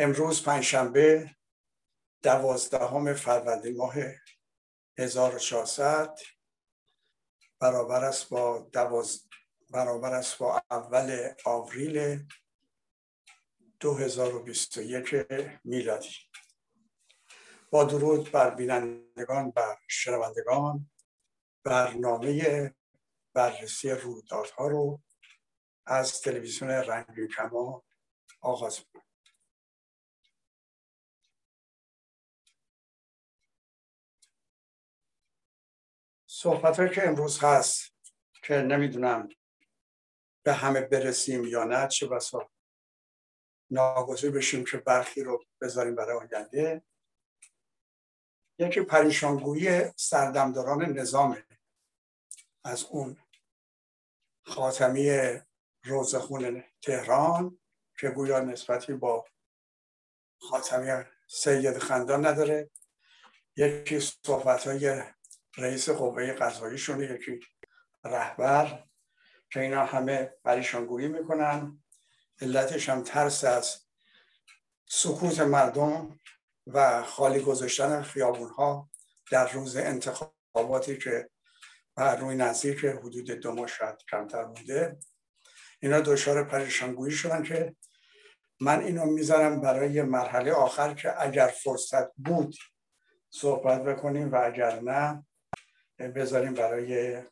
امروز پنجشنبه دوازدهم فروردین ماه 1400 برابر است با دواز... برابر است با اول آوریل 2021 میلادی. با درود بر بینندگان و شنوندگان برنامه بررسی رویدادها رو از تلویزیون رنگی کما آغاز می‌کنم. صحبت که امروز هست که نمی‌دونم به همه برسیم یا نه چه بسا ناگزیر بشیم که برخی رو بذاریم برای آینده. یکی پریشانگویی سردمداران نظامه. از اون خاتمی روزخون تهران که گویا نسبتی با خاتمی سید خندان نداره. یکی صحبت های رئیس قوه قضاییشونه یکی رهبر که اینا همه پریشانگویی می‌کنن. علتش هم ترس از سکوت مردم و خالی گذاشتن خیابون ها در روز انتخاباتی که بر روی نزدیک حدود دو ماه شاید کمتر بوده. اینا دچار پریشانگویی شدن که من اینو می‌ذارم برای مرحله آخر که اگر فرصت بود صحبت بکنیم و اگر نه بذاریم برای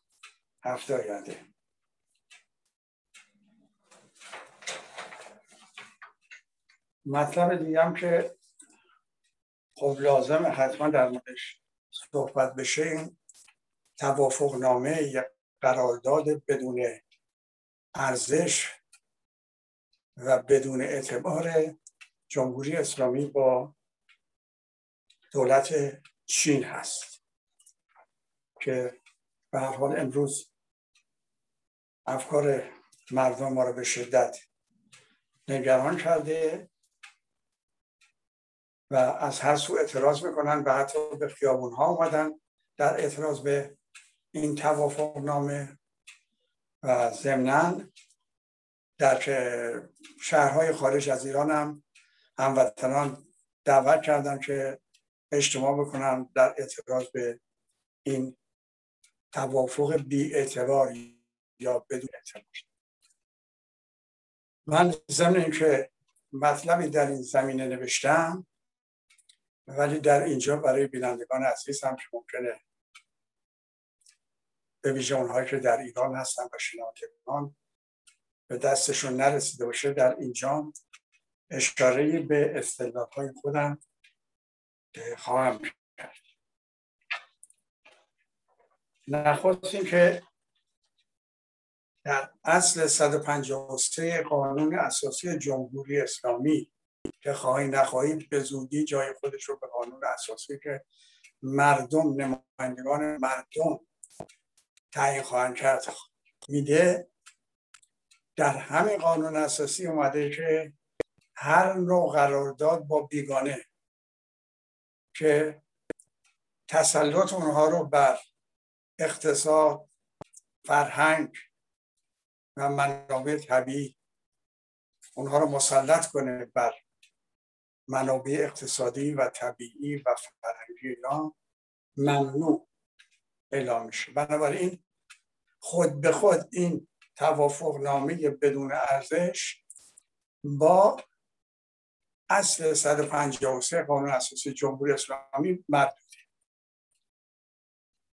هفته آینده. مطلب دیگه هم که خب لازم حتما در موردش صحبت بشه این توافق نامه قرارداد بدون ارزش و بدون اعتبار جمهوری اسلامی با دولت چین هست. که به هر حال امروز افکار مردم ما رو به شدت نگران کرده و از هر سو اعتراض می‌کنن و حتی به خیابون ها اومدن در اعتراض به این توافق نامه و در شهرهای خارج از ایران هم هموطنان دعوت کردن که اجتماع بکنن در اعتراض به این توافق بی اعتبار یا بدون اعتبار. من ضمن اینکه مطلبی در این زمینه نوشتم ولی در اینجا برای بینندگان عزیز هم که ممکنه به ویژه اونهایی که در ایران هستن و شنوندگان به دستشون نرسیده باشه در اینجا اشاره به اصطلاح های خودم خواهم کرد نخواست این که در اصل 153 قانون اساسی جمهوری اسلامی که خواهی نخواهی به زودی جای خودش رو به قانون اساسی که مردم نمایندگان مردم تعیین خواهند کرد میده در همین قانون اساسی اومده که هر نوع قرارداد با بیگانه که تسلط اونها رو بر اقتصاد فرهنگ و منابع طبیعی. اونها رو مسلط کنه بر منابع اقتصادی و طبیعی و فرهنگی اینا ممنوع اعلام میشه. بنابراین خود به خود این توافق نامه بدون ارزش با اصل 153 قانون اساسی جمهوری اسلامی مردوده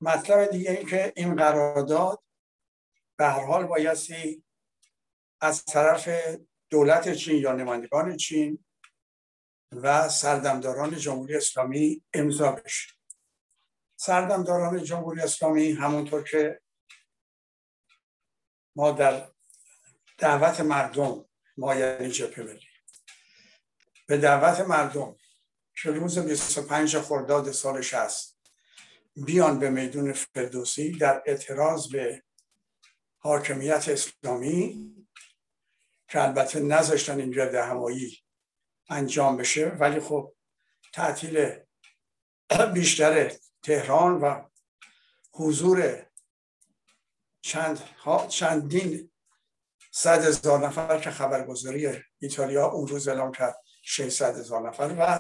مطلب دیگه این که این قرارداد به هر حال بایستی از طرف دولت چین یا نمایندگان چین و سردمداران جمهوری اسلامی امضا بشه. سردمداران جمهوری اسلامی همونطور که ما در دعوت مردم ما یعنی جبهه ملی. به دعوت مردم که روز 25 خرداد سال 60 بیان به میدون فردوسی در اعتراض به حاکمیت اسلامی که البته نذاشتن این جده همایی انجام بشه ولی خب تعطیل بیشتر تهران و حضور چند چندین صد هزار نفر که خبرگزاری ایتالیا اون روز اعلام کرد 600 هزار نفر و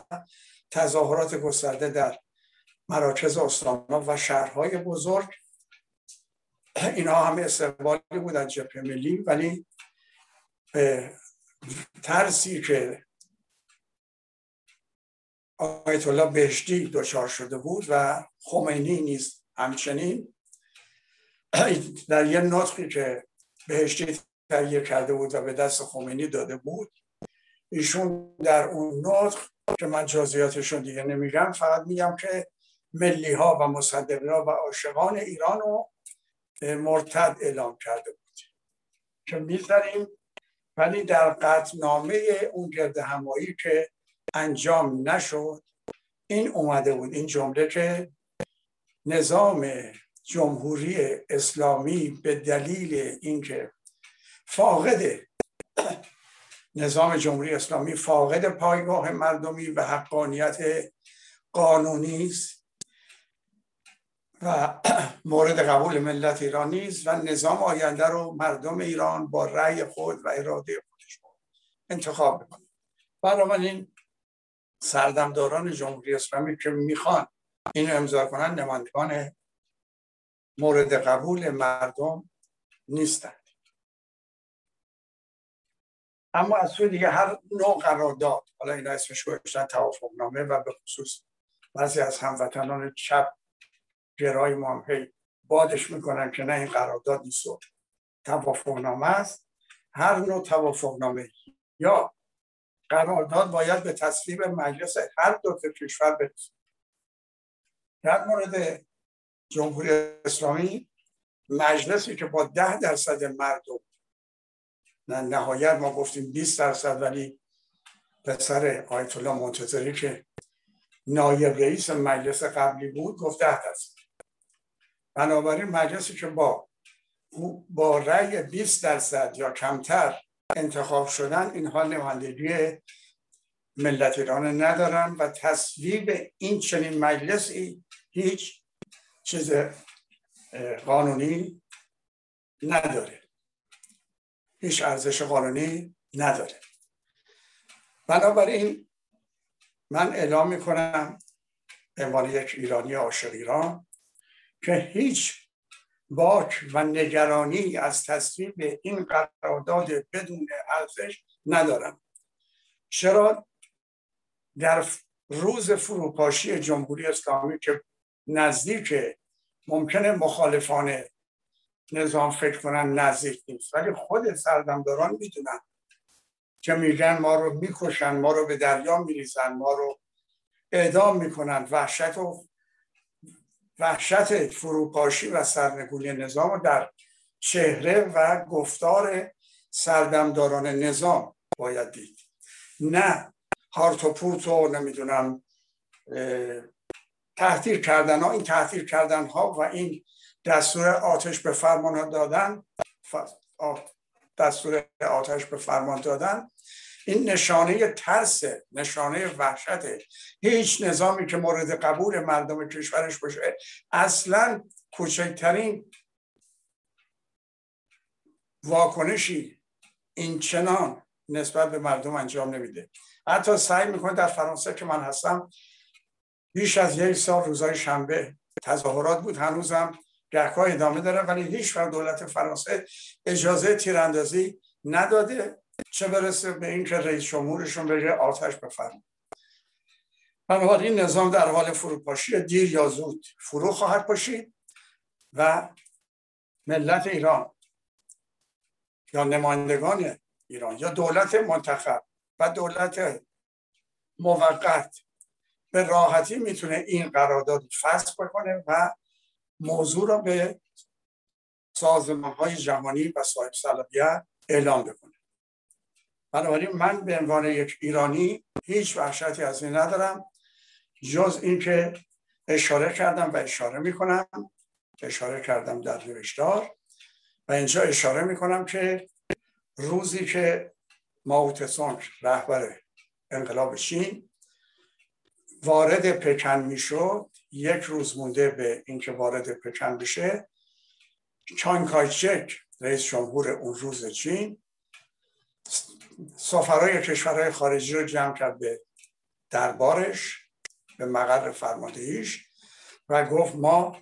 تظاهرات گسترده در مراکز استانها و شهرهای بزرگ. اینها همه استقبالی بود از جبهه ملی ولی ترسی که آیت الله بهشتی دچار شده بود و خمینی نیز همچنین در یه نطقی که بهشتی تهیه کرده بود و به دست خمینی داده بود. ایشون در اون نطق که من جازیاتشون دیگه نمیگم فقط میگم که ملی ها و مصدقی ها و عاشقان ایران رو مرتد اعلام کرده بود. که می‌ذاریم ولی در قطنامه اون گرد همایی که انجام نشد این اومده بود. این جمله که نظام جمهوری اسلامی به دلیل اینکه فاقد نظام جمهوری اسلامی فاقد پایگاه مردمی و حقانیت قانونی است و مورد قبول ملت ایران نیست و نظام آینده رو مردم ایران با رأی خود و اراده خودش انتخاب بکنه بنابراین سردمداران جمهوری اسلامی که می‌خوان اینو امضا کنن نمایندگان مورد قبول مردم نیستند اما از سوی دیگه هر نوع قرارداد حالا این اسمش گذاشتن توافق نامه و به خصوص بعضی از هموطنان چپ گرای ما بادش می‌کنن که نه این قرارداد نیست توافق نامه است. هر نوع توافق نامه یا قرارداد باید به تصویب مجلس هر دو کشور برسه. در مورد جمهوری اسلامی مجلسی که با ده درصد مردم نه نهایت ما گفتیم 20 درصد ولی پسر آیت الله منتظری که نایب رئیس مجلس قبلی بود گفت ده درصد. بنابراین مجلسی که با با رأی 20 درصد یا کمتر انتخاب شدن اینها نمایندگی ملت ایران ندارن و تصویب این چنین مجلسی هیچ چیز قانونی نداره. هیچ ارزش قانونی نداره. بنابراین من اعلام می‌کنم عنوان یک ایرانی عاشق ایران که هیچ باک و نگرانی از تصویب این قرارداد بدون ارزش ندارم. چرا؟ در روز فروپاشی جمهوری اسلامی که نزدیک ممکنه مخالفان نظام فکر کنن نزدیک نیست. ولی خود سردمداران می‌دونن که میگن ما رو می‌کشن ما رو به دریا میریزن ما رو اعدام می‌کنن وحشت و وحشت فروپاشی و سرنگونی نظام رو در چهره و گفتار سردمداران نظام باید دید. نه هارت و پوت و نمی‌دونم تحتیر کردن ها این تحتیر کردن ها و این دستور آتش به فرمان دادن دستور آتش به فرمان دادن این نشانه ترس نشانه وحشت هیچ نظامی که مورد قبول مردم کشورش باشه اصلا کوچکترین واکنشی این چنان نسبت به مردم انجام نمیده. حتی سعی می‌کنه در فرانسه که من هستم بیش از یک سال روزای شنبه تظاهرات بود. هنوزم گهگاه ادامه داره ولی هیچ دولت فرانسه اجازه تیراندازی نداده. چه برسه به اینکه رئیس جمهورشون بگه آتش بفرمایید بنابراین نظام در حال فروپاشی دیر یا زود فرو خواهد پاشید و ملت ایران یا نمایندگان ایران یا دولت منتخب و دولت موقت به راحتی می‌تونه این قرارداد فصل بکنه و موضوع را به سازمان های جهانی و صاحب صلاحیت اعلام بکنه. بنابراین من به عنوان یک ایرانی هیچ وحشتی از این ندارم جز اینکه اشاره کردم و اشاره می‌کنم اشاره کردم در نوشتار و اینجا اشاره می‌کنم که روزی که ماوتسونگ رهبر انقلاب چین وارد پکن می‌شد یک روز مونده به اینکه وارد پکن بشه چان کایچک رئیس جمهور اون روز چین سفرهای کشورهای خارجی رو جمع کرد به دربارش به مقر فرماندهیش و گفت ما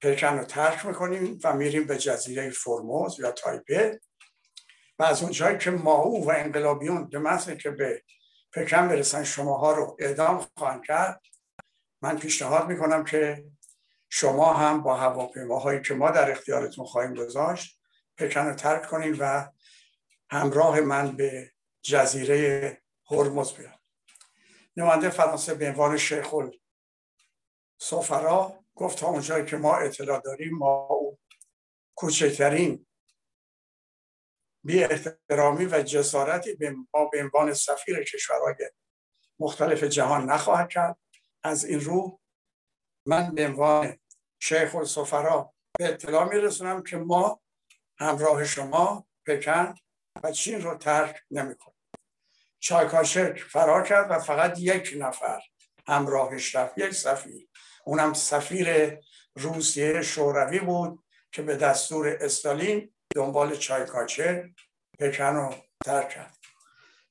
پکن رو ترک می‌کنیم و میریم به جزیره فرموز یا تایپه. و از اونجایی که ماهو و انقلابیون به محض که به پکن برسن شماها رو اعدام خواهند کرد من پیشنهاد می‌کنم که شما هم با هواپیماهایی که ما در اختیارتون خواهیم گذاشت پکن رو ترک کنید و همراه من به جزیره هرمز بیاد. نماینده فرانسه به عنوان شیخ سفرا گفت تا اونجایی که ما اطلاع داریم ما کوچکترین بی احترامی و جسارتی به ما به عنوان سفیر کشورهای مختلف جهان نخواهد کرد. از این رو من به عنوان شیخ السفرا به اطلاع میرسونم که ما همراه شما پکن و چین رو ترک نمی‌کنیم چایکاشک فرار کرد و فقط یک نفر همراهش رفت یک سفیر. اونم سفیر روسیه شوروی بود که به دستور استالین دنبال چایکاچه پکن رو ترک کرد.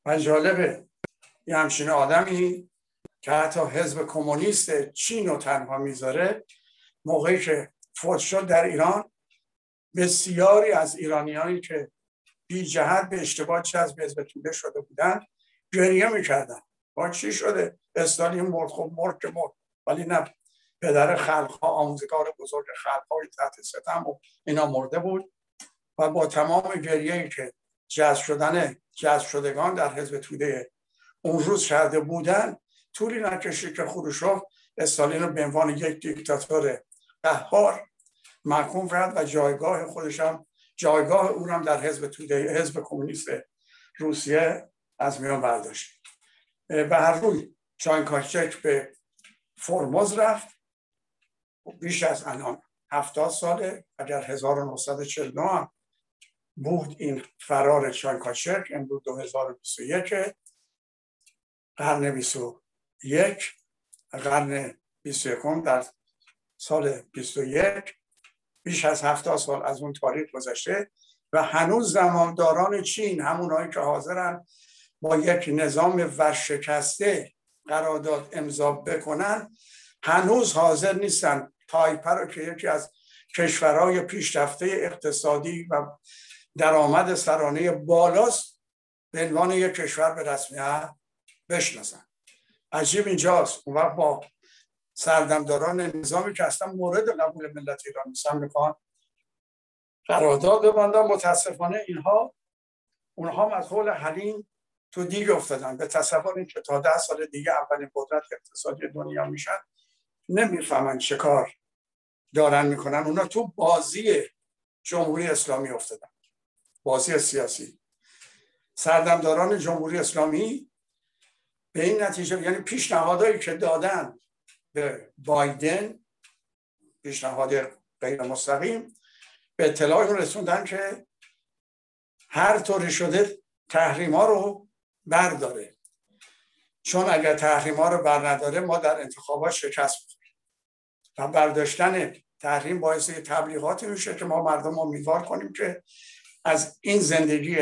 و جالبه یه همچین آدمی که حتی حزب کمونیست چین رو تنها می‌ذاره موقعی که فوت شد در ایران بسیاری از ایرانیانی که بی جهت به اشتباه جذب حزب توده شده بودن گریه می‌کردن. با چی شده؟ استالین مرد خب مرد که مرد. ولی نه. پدر خلق ها آموزگار بزرگ خلق های تحت ستم و اینا مرده بود. و با تمام گریه ای که جذب شدن جذب شدگان در حزب توده اون روز شهده بودن طولی نکشید که خروشوف استالین رو به عنوان یک دیکتاتور قهار محکوم کرد و جایگاه خودشم جایگاه اونم در حزب توده حزب کمونیست روسیه از میان برداشت. به هر روی چانکاشچک به فرموز رفت. بیش از الان هفتاد ساله. اگر 1949 هم بود این فرار چانکاشک امروز 2021 قرن 21 قرن 21 در سال 21 بیش از 70 سال از اون تاریخ گذشته و هنوز زمانداران چین همونهایی که حاضرن با یک نظام ورشکسته قرارداد امضا بکنن هنوز حاضر نیستن. تایپه رو که یکی از کشورهای پیشرفته اقتصادی و درآمد سرانه بالاست به عنوان یک کشور به رسمیت بشناسن. عجیب اینجاست. اون وقت با سردمداران نظامی که اصلا مورد قبول ملت ایران نیستن می‌خوان قرارداد ببندن. متاسفانه اینها اونها از حول حلیم تو دیگ افتادن. به تصور این که تا ده سال دیگه اولین قدرت اقتصادی دنیا میشن نمی‌فهمن چه کار دارن می‌کنن. اونا تو بازی جمهوری اسلامی افتادن. بازی سیاسی. سردمداران جمهوری اسلامی به این نتیجه یعنی پیشنهادهایی که دادن به بایدن پیشنهاد غیر مستقیم به اطلاع رسوندن که هر طوری شده تحریم ها رو برداره. چون اگر تحریم ها رو بر نداره ما در انتخابات شکست می‌خوریم. و برداشتن تحریم باعث تبلیغاتی میشه که ما مردم امیدوار کنیم که از این زندگی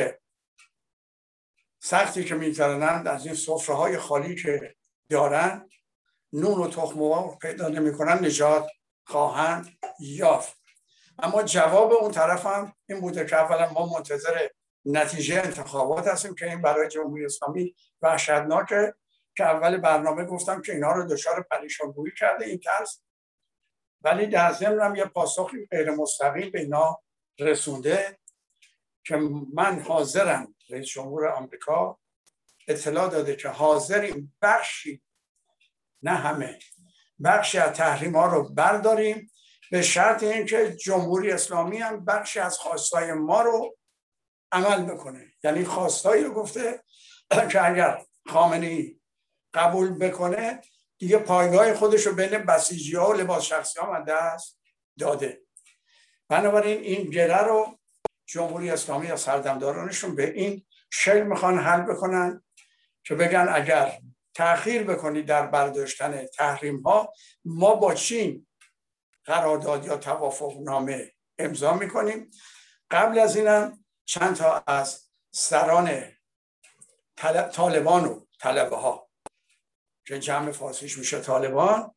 سختی که میگذرنند از این سفره های خالی که دارن نون و تخم و پیدا نمی‌کنن نجات خواهند یافت. اما جواب اون طرف هم این بوده که اولا ما منتظر نتیجه انتخابات هستیم که این برای جمهوری اسلامی وحشتناکه که اول برنامه گفتم که اینا رو دچار پریشانگویی کرده این ترس ولی در ضمن هم یه پاسخی غیر مستقیم به اینا رسونده که من حاضرم رئیس جمهور آمریکا اطلاع داده که حاضریم بخشی نه همه. بخشی از تحریم ها رو برداریم به شرط اینکه جمهوری اسلامی هم بخشی از خواستای ما رو عمل بکنه. یعنی خواستایی رو گفته که اگر خامنه ای قبول بکنه دیگه پایگاه خودش رو بین بسیجی ها و لباس شخصی ها دست داده. بنابراین این گره رو جمهوری اسلامی یا سردمدارانشون به این شکل می‌خوان حل بکنن که بگن اگر تاخیر بکنید در برداشتن تحریم ها ما با چین قرارداد یا توافق نامه امضا می‌کنیم. قبل از اینم چند تا از سران طالبان و طلبه ها که جمع فارسیش میشه طالبان.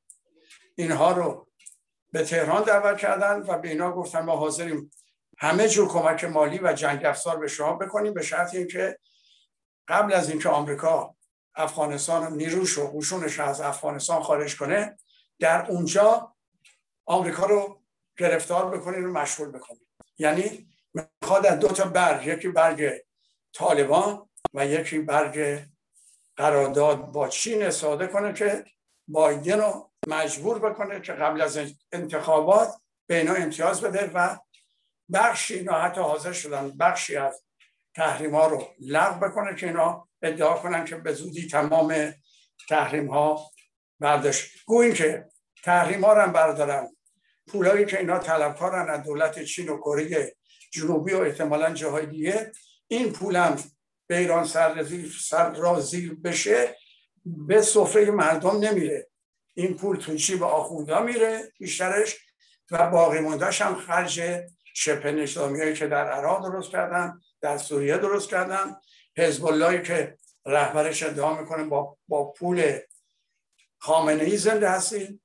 اینها رو به تهران دعوت کردن و به اینا گفتن ما حاضریم همه جور کمک مالی و جنگ افزار به شما بکنیم به شرط اینکه قبل از اینکه آمریکا افغانستان نیروش و قشونش از افغانستان خارج کنه در اونجا آمریکا رو گرفتار بکنید و مشغول بکنید یعنی می‌خواد از دو تا برگ یکی برگ طالبان و یکی برگ قرارداد با چین استفاده کنه که بایدن رو مجبور بکنه که قبل از انتخابات به اینا امتیاز بده و بخشی اینا حتی حاضر شدن بخشی از تحریم ها رو لغو بکنه که اینا ادعا کنن که به زودی تمام تحریم ها برداشت. گوین که تحریم ها رو بردارن پولایی که اینا طلبکارن از دولت چین و کره جنوبی و احتمالا جاهای دیگه این پولم به ایران سر رازی بشه به سفره مردم نمیره. این پول تو به آخوندا میره بیشترش و باقی موندهش هم خرج شبه نظامی که در عراق درست کردن در سوریه درست کردن. حزب اللهی که رهبرش ادعا می‌کنه با, با پول خامنه ای زنده هستیم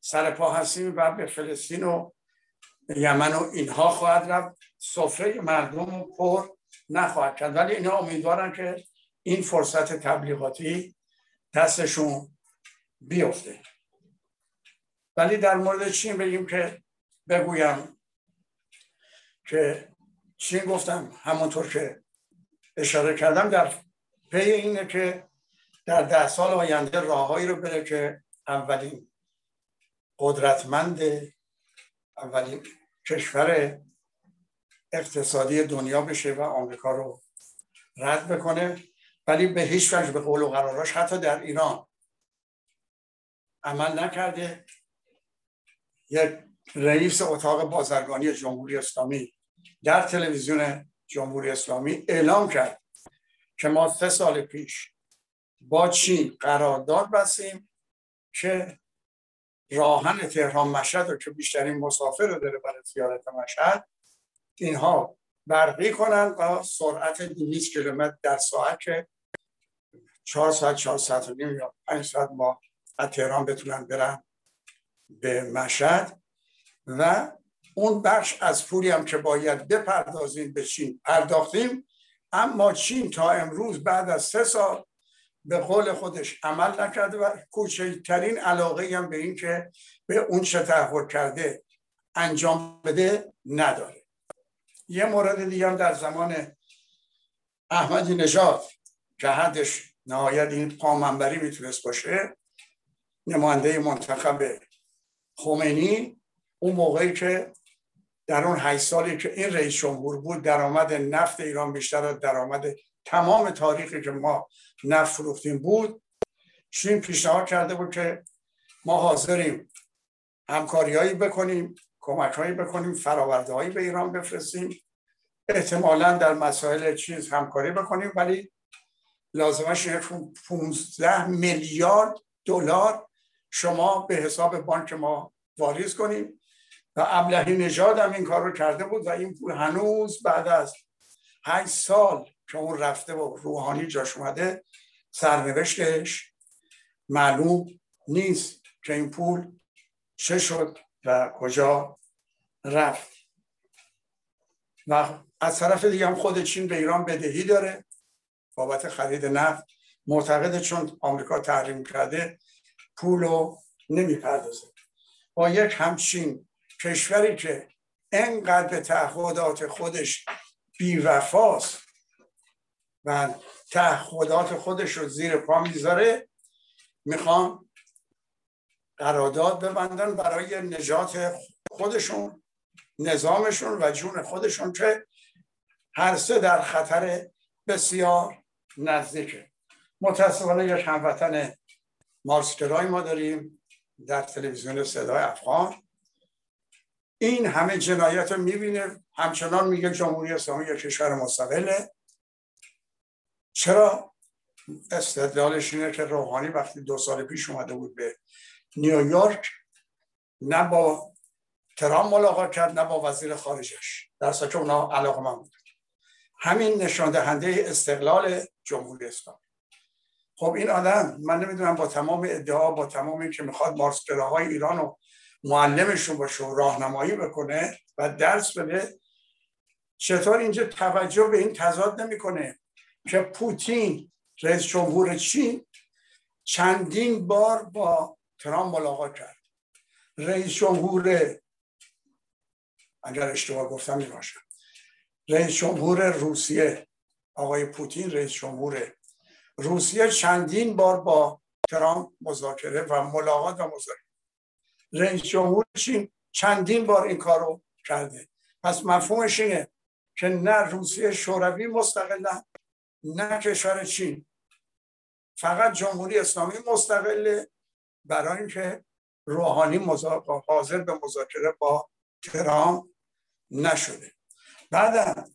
سر پا هستیم و به فلسطین و یمن و اینها خواهد رفت. سفره مردم پر نخواهد کرد. ولی اینا امیدوارن که این فرصت تبلیغاتی دستشون بیفته. ولی در مورد چین بگیم که بگویم که چین گفتم؟ همونطور که اشاره کردم در پی اینه که در ده سال آینده راههایی رو بره که اولین قدرتمند اولین کشور اقتصادی دنیا بشه و آمریکا رو رد بکنه. ولی به هیچ وجه به قول و قراراش حتی در ایران عمل نکرده. یک رئیس اتاق بازرگانی جمهوری اسلامی در تلویزیون جمهوری اسلامی اعلام کرد که ما سه سال پیش با چین قرارداد بستیم که راهن تهران مشهد رو که بیشترین مسافر رو داره برای زیارت مشهد اینها برقی کنن و سرعت 200 کیلومتر در ساعت که 4 ساعت 4 ساعت و نیم یا 5 ساعت ما از تهران بتونن برن به مشهد و اون بخش از پولی هم که باید بپردازیم به چین پرداختیم. اما چین تا امروز بعد از سه سال به قول خودش عمل نکرده و کوچکترین علاقه هم به این که به اون چه تحول کرده انجام بده نداره. یه مورد دیگه هم در زمان احمدی نژاد که حدش نهایت این پامنبری می‌تونست باشه نماینده منتخب خمینی اون موقعی که در اون هشت سالی که این رئیس جمهور بود درآمد نفت ایران بیشتر از درآمد تمام تاریخی که ما نفت فروختیم بود. چین پیشنهاد کرده بود که ما حاضریم همکاریهایی بکنیم کمکهایی بکنیم فراورده هایی به ایران بفرستیم. احتمالا در مسائل چیز همکاری بکنیم ولی لازمش 15 میلیارد دلار شما به حساب بانک ما واریز کنیم. و ابلهی نژاد هم این کار رو کرده بود و این پول هنوز بعد از 8 سال که اون رفته و روحانی جاش اومده سرنوشتش معلوم نیست که این پول چه شد و کجا رفت. و از طرف دیگه هم خود چین به ایران بدهی داره. بابت خرید نفت معتقده چون آمریکا تحریم کرده پول رو نمی‌پردازه. با یک همچین کشوری که انقدر به تعهدات خودش بیوفاست و تعهدات خودش رو زیر پا می‌ذاره می‌خوان قرارداد ببندن برای نجات خودشون نظامشون و جون خودشون که هر سه در خطر بسیار نزدیکه. متاسفانه یک هموطن مارسکرای ما داریم در تلویزیون صدای افغان. این همه جنایت رو می‌بینه. همچنان میگه جمهوری اسلامی یک کشور مستقله. چرا؟ استدلالش اینه که روحانی وقتی دو سال پیش اومده بود به نیویورک نه با ترام ملاقات کرد نه با وزیر خارجش. در که اونا علاقه من بود. همین نشان دهنده استقلال جمهوری اسلامی. خب این آدم من نمی‌دونم با تمام ادعا با تمام این که می‌خواد مارکسگراهای ایران رو معلمشون باشه و راهنمایی بکنه و درس بده. چطور اینجا توجه به این تضاد نمی‌کنه که پوتین رئیس جمهور چین چندین بار با ترامپ ملاقات کرد. رئیس جمهور اگر اشتباه گفتم می‌باشم رئیس جمهور روسیه آقای پوتین رئیس جمهور روسیه چندین بار با ترامپ مذاکره و ملاقات و مذاکره رئیس جمهور چین چندین بار این کارو کرده. پس مفهومش اینه که نه روسیه شوروی مستقل نه کشور چین. فقط جمهوری اسلامی مستقله برای اینکه روحانی حاضر به مذاکره با ترامپ نشده. بعد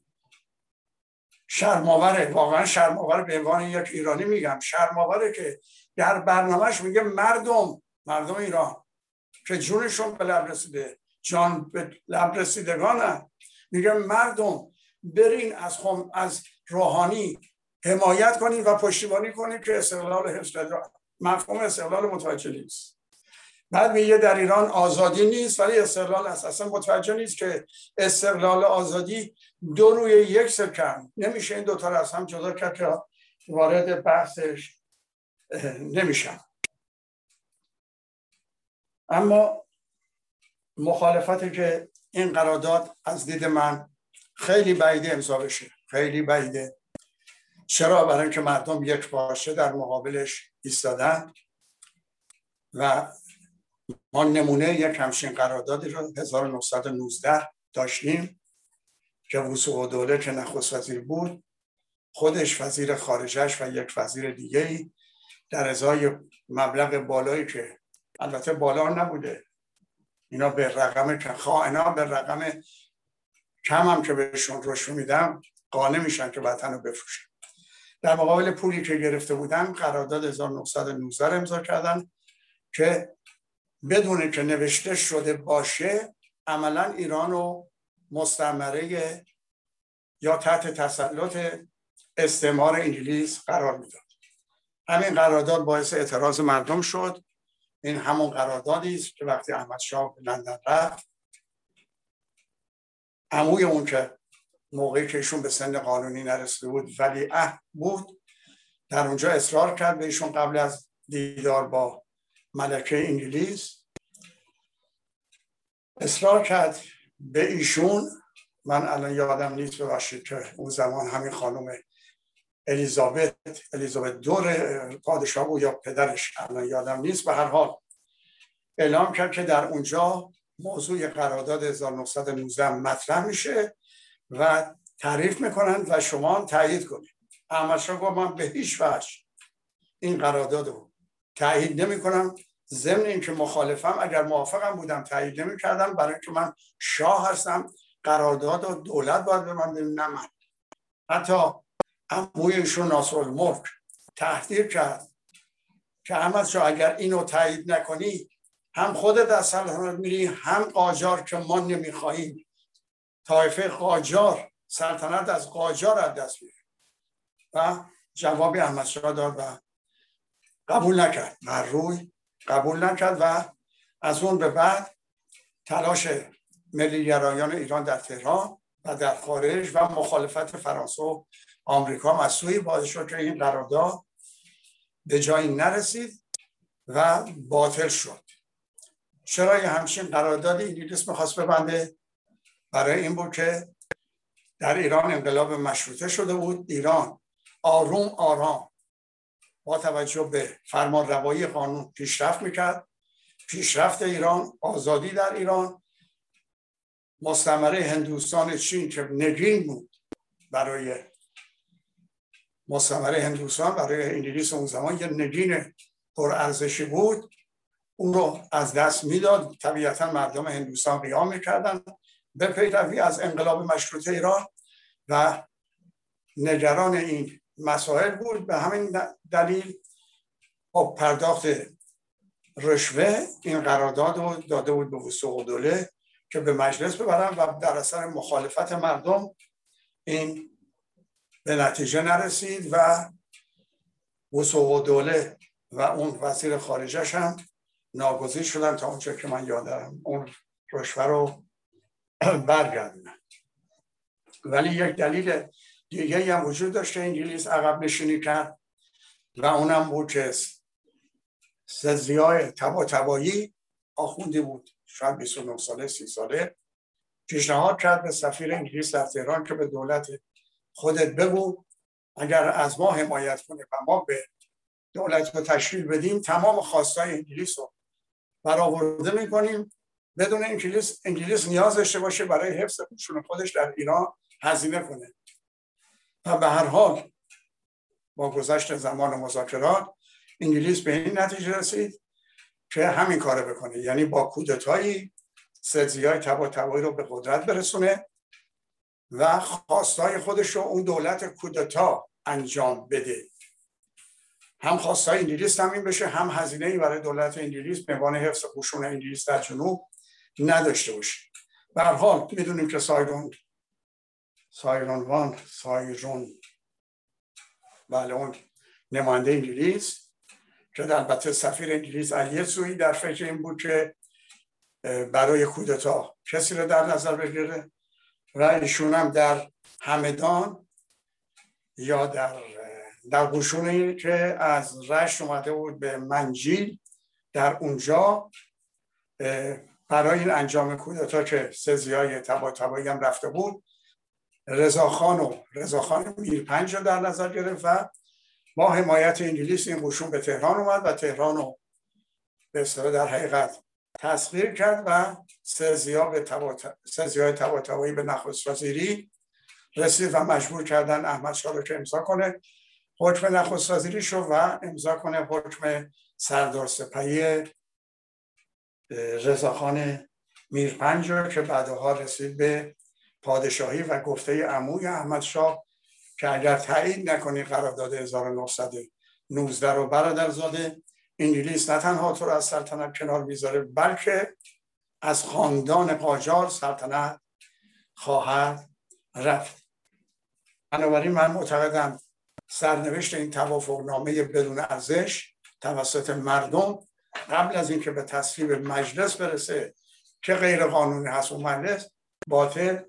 شرماوره واقعا شرماوره به عنوان یک ایرانی میگم. شرماوره که در برنامهش میگه مردم مردم ایران که جونشون به لب رسیده جان به لب رسیدگانه. میگه مردم برین از خم از روحانی حمایت کنید و پشتیبانی کنید که استقلال حفظ مفهوم استقلال متوجه نیست. بعد میگه در ایران آزادی نیست ولی استقلال اصلا متوجه نیست که استقلال آزادی دو روی یک سکن نمیشه این دوتا رو از هم جدا کرد که وارد بحثش نمیشم اما مخالفتی که این قرارداد از دید من خیلی بعیده امضا بشه. خیلی بعیده. چرا؟ برای اینکه مردم یک باشه در مقابلش ایستادن و ما نمونه یک همچین قراردادی رو 1919 داشتیم که وسوق دوله که نخست وزیر بود خودش وزیر خارجش و یک وزیر دیگه در ازای مبلغ بالایی که البته بالا نبوده. اینا به رقم خائنا به رقم کم هم که بهشون روش میدم قانع میشن که وطن رو بفروشن. در مقابل پولی که گرفته بودن قرارداد 1919 امضا کردن که بدون که نوشته شده باشه عملا ایران رو مستمره یا تحت تسلط استعمار انگلیس قرار می‌داد. همین قرارداد باعث اعتراض مردم شد. این همون قراردادی است که وقتی احمد شاه به لندن رفت عموی اون که موقعی که ایشون به سن قانونی نرسیده بود ولی اه بود در اونجا اصرار کرد به ایشون قبل از دیدار با ملکه انگلیس. اصرار کرد به ایشون من الان یادم نیست ببخشید که اون زمان همین خانم الیزابت الیزابت دور پادشاه بود یا پدرش الان یادم نیست. به هر حال اعلام کرد که در اونجا موضوع قرارداد 1919 مطرح میشه و تعریف می‌کنن و شما تایید کنید. احمد گفت من به هیچ وجه این قرارداد رو تایید نمی کنم ضمن اینکه مخالفم اگر موافقم بودم تایید نمی کردم برای اینکه من شاه هستم قرارداد و دولت باید به من نه من. حتی اموی ایشون ناصر الملک تهدید کرد که احمد شاه اگر اینو تایید نکنی هم خودت از سلطنت میری هم قاجار که ما نمی‌خواهیم. طایفه قاجار سلطنت از قاجار از دست میره. و جوابی احمد شاه داد و قبول نکرد. بر روی قبول نکرد و از اون به بعد تلاش ملی گرایان ایران در تهران و در خارج و مخالفت فرانسه آمریکا از سوی باعث که این قرارداد به جایی نرسید و باطل شد. چرا یه همچین قراردادی انگلیس می‌خواست ببنده؟ برای این بود که در ایران انقلاب مشروطه شده بود. ایران آروم آرام با توجه به فرمان روایی قانون پیشرفت می‌کرد. پیشرفت ایران آزادی در ایران. مستمره هندوستان چین که نگین بود برای مستمره هندوستان برای انگلیس اون زمان یه نگین پرارزشی بود. اون رو از دست می‌داد. طبیعتا مردم هندوستان قیام می‌کردن. به پیروی از انقلاب مشروطه ایران و نگران این مسائل بود. به همین دلیل با پرداخت رشوه این قرارداد رو داده بود به وسوق دوله که به مجلس ببرم و در اثر مخالفت مردم این به نتیجه نرسید و و دوله و اون وزیر خارجش هم ناگزیر شدن تا اونجا که من یادم اون رشوه رو برگردونن ولی یک دلیل دیگه هم وجود داشته انگلیس عقب نشینی کرد و اونم بود که سزیای تبا تبایی آخوندی بود. شاید 29 ساله 30 ساله پیشنهاد کرد به سفیر انگلیس در تهران که به دولت خودت بگو اگر از ما حمایت کنه و ما به دولت رو تشکیل بدیم تمام خواستای انگلیس رو برآورده می‌کنیم. بدون انگلیس انگلیس نیاز داشته باشه برای حفظ قشون خودش در ایران هزینه کنه. و به هر حال با گذشت زمان مذاکرات انگلیس به این نتیجه رسید که همین کار بکنه. یعنی با کودتایی سرزی های تبا رو به قدرت برسونه و خواستای خودش رو اون دولت کودتا انجام بده. هم خواستای انگلیس تامین بشه هم هزینه ای برای دولت انگلیس عنوان حفظ قشون انگلیس در جنوب نداشته باشه. به حال می‌دونیم که سایرون سایرون وان سایرون بله اون نماینده انگلیس که البته سفیر انگلیس علیه سوی در فکر این بود که برای کودتا کسی رو در نظر بگیره. و ایشون هم در همدان یا در در قشونی که از رشت اومده بود به منجیل در اونجا برای این انجام کودتا که سزی های تبا تبایی هم رفته بود رضاخان و رضاخان میرپنج رو در نظر گرفت و با حمایت انگلیس این قشون به تهران اومد و تهران رو به در حقیقت تسخیر کرد و سرزیا به های تبا به نخست وزیری رسید و مجبور کردن احمد شاه رو که امضا کنه. حکم نخست وزیری شد و امضا کنه حکم سردار سپهی رضاخان میرپنج که بعدها رسید به پادشاهی و گفته عموی احمد شاه که اگر تایید نکنی قرارداد 1919 رو برادرزاده انگلیس نه تنها تو رو از سلطنت کنار می‌ذاره بلکه از خاندان قاجار سلطنت خواهد رفت. بنابراین من معتقدم سرنوشت این توافق نامه بدون ارزش توسط مردم قبل از اینکه به تصویب مجلس برسه که غیر قانونی هست و مجلس باطل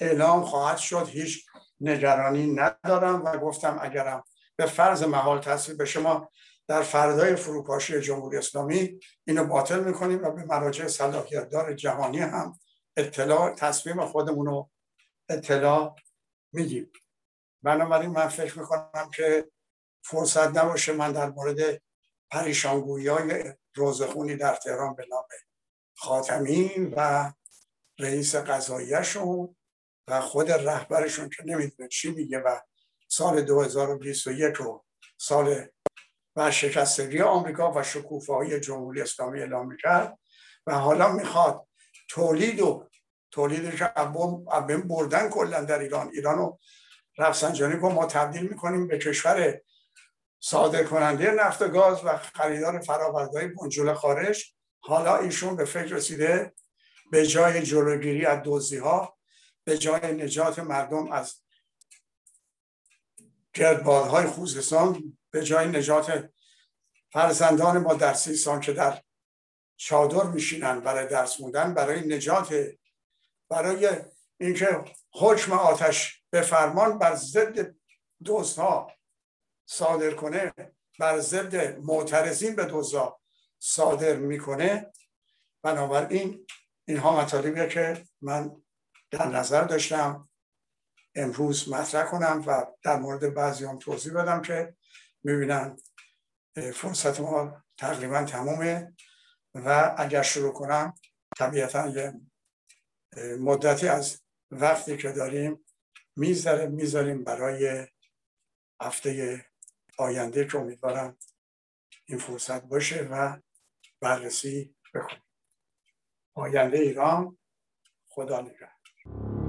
اعلام خواهد شد. هیچ نگرانی ندارم و گفتم اگرم به فرض محال تصویب به شما در فردای فروپاشی جمهوری اسلامی اینو باطل می‌کنیم و به مراجع صلاحیت دار جهانی هم اطلاع تصمیم خودمون رو اطلاع میدیم بنابراین من فکر می‌کنم که فرصت نباشه من در مورد پریشانگویی های روزخونی در تهران به نام خاتمین و رئیس قضاییشون و خود رهبرشون که نمی‌دونه چی میگه و سال 2021 رو سال شکستگی آمریکا و شکوفایی جمهوری اسلامی اعلام می‌کرد و حالا می‌خواد تولید و تولید که ابم بردن کلا در ایران. ایران رو رفسنجانی که ما تبدیل می‌کنیم به کشور صادر کننده نفت و گاز و خریدار فرآوردهای بنجل خارج. حالا ایشون به فکر رسیده به جای جلوگیری از دزدی ها به جای نجات مردم از گردبادهای خوزستان به جای نجات فرزندان ما در سیستان که در چادر میشینن برای درس موندن برای نجات برای اینکه حکم آتش به فرمان بر ضد ها صادر کنه بر ضد معترضین به دوزا صادر می‌کنه. بنابراین اینها مطالبیه که من در نظر داشتم. امروز مطرح کنم و در مورد بعضی هم توضیح بدم که می‌بینم فرصت ما تقریبا تمومه و اگر شروع کنم طبیعتا یه مدتی از وقتی که داریم می‌ذاره می‌ذاریم برای هفته آینده که امیدوارم این فرصت باشه و بررسی بکنیم. آینده ایران خدا نگهدار.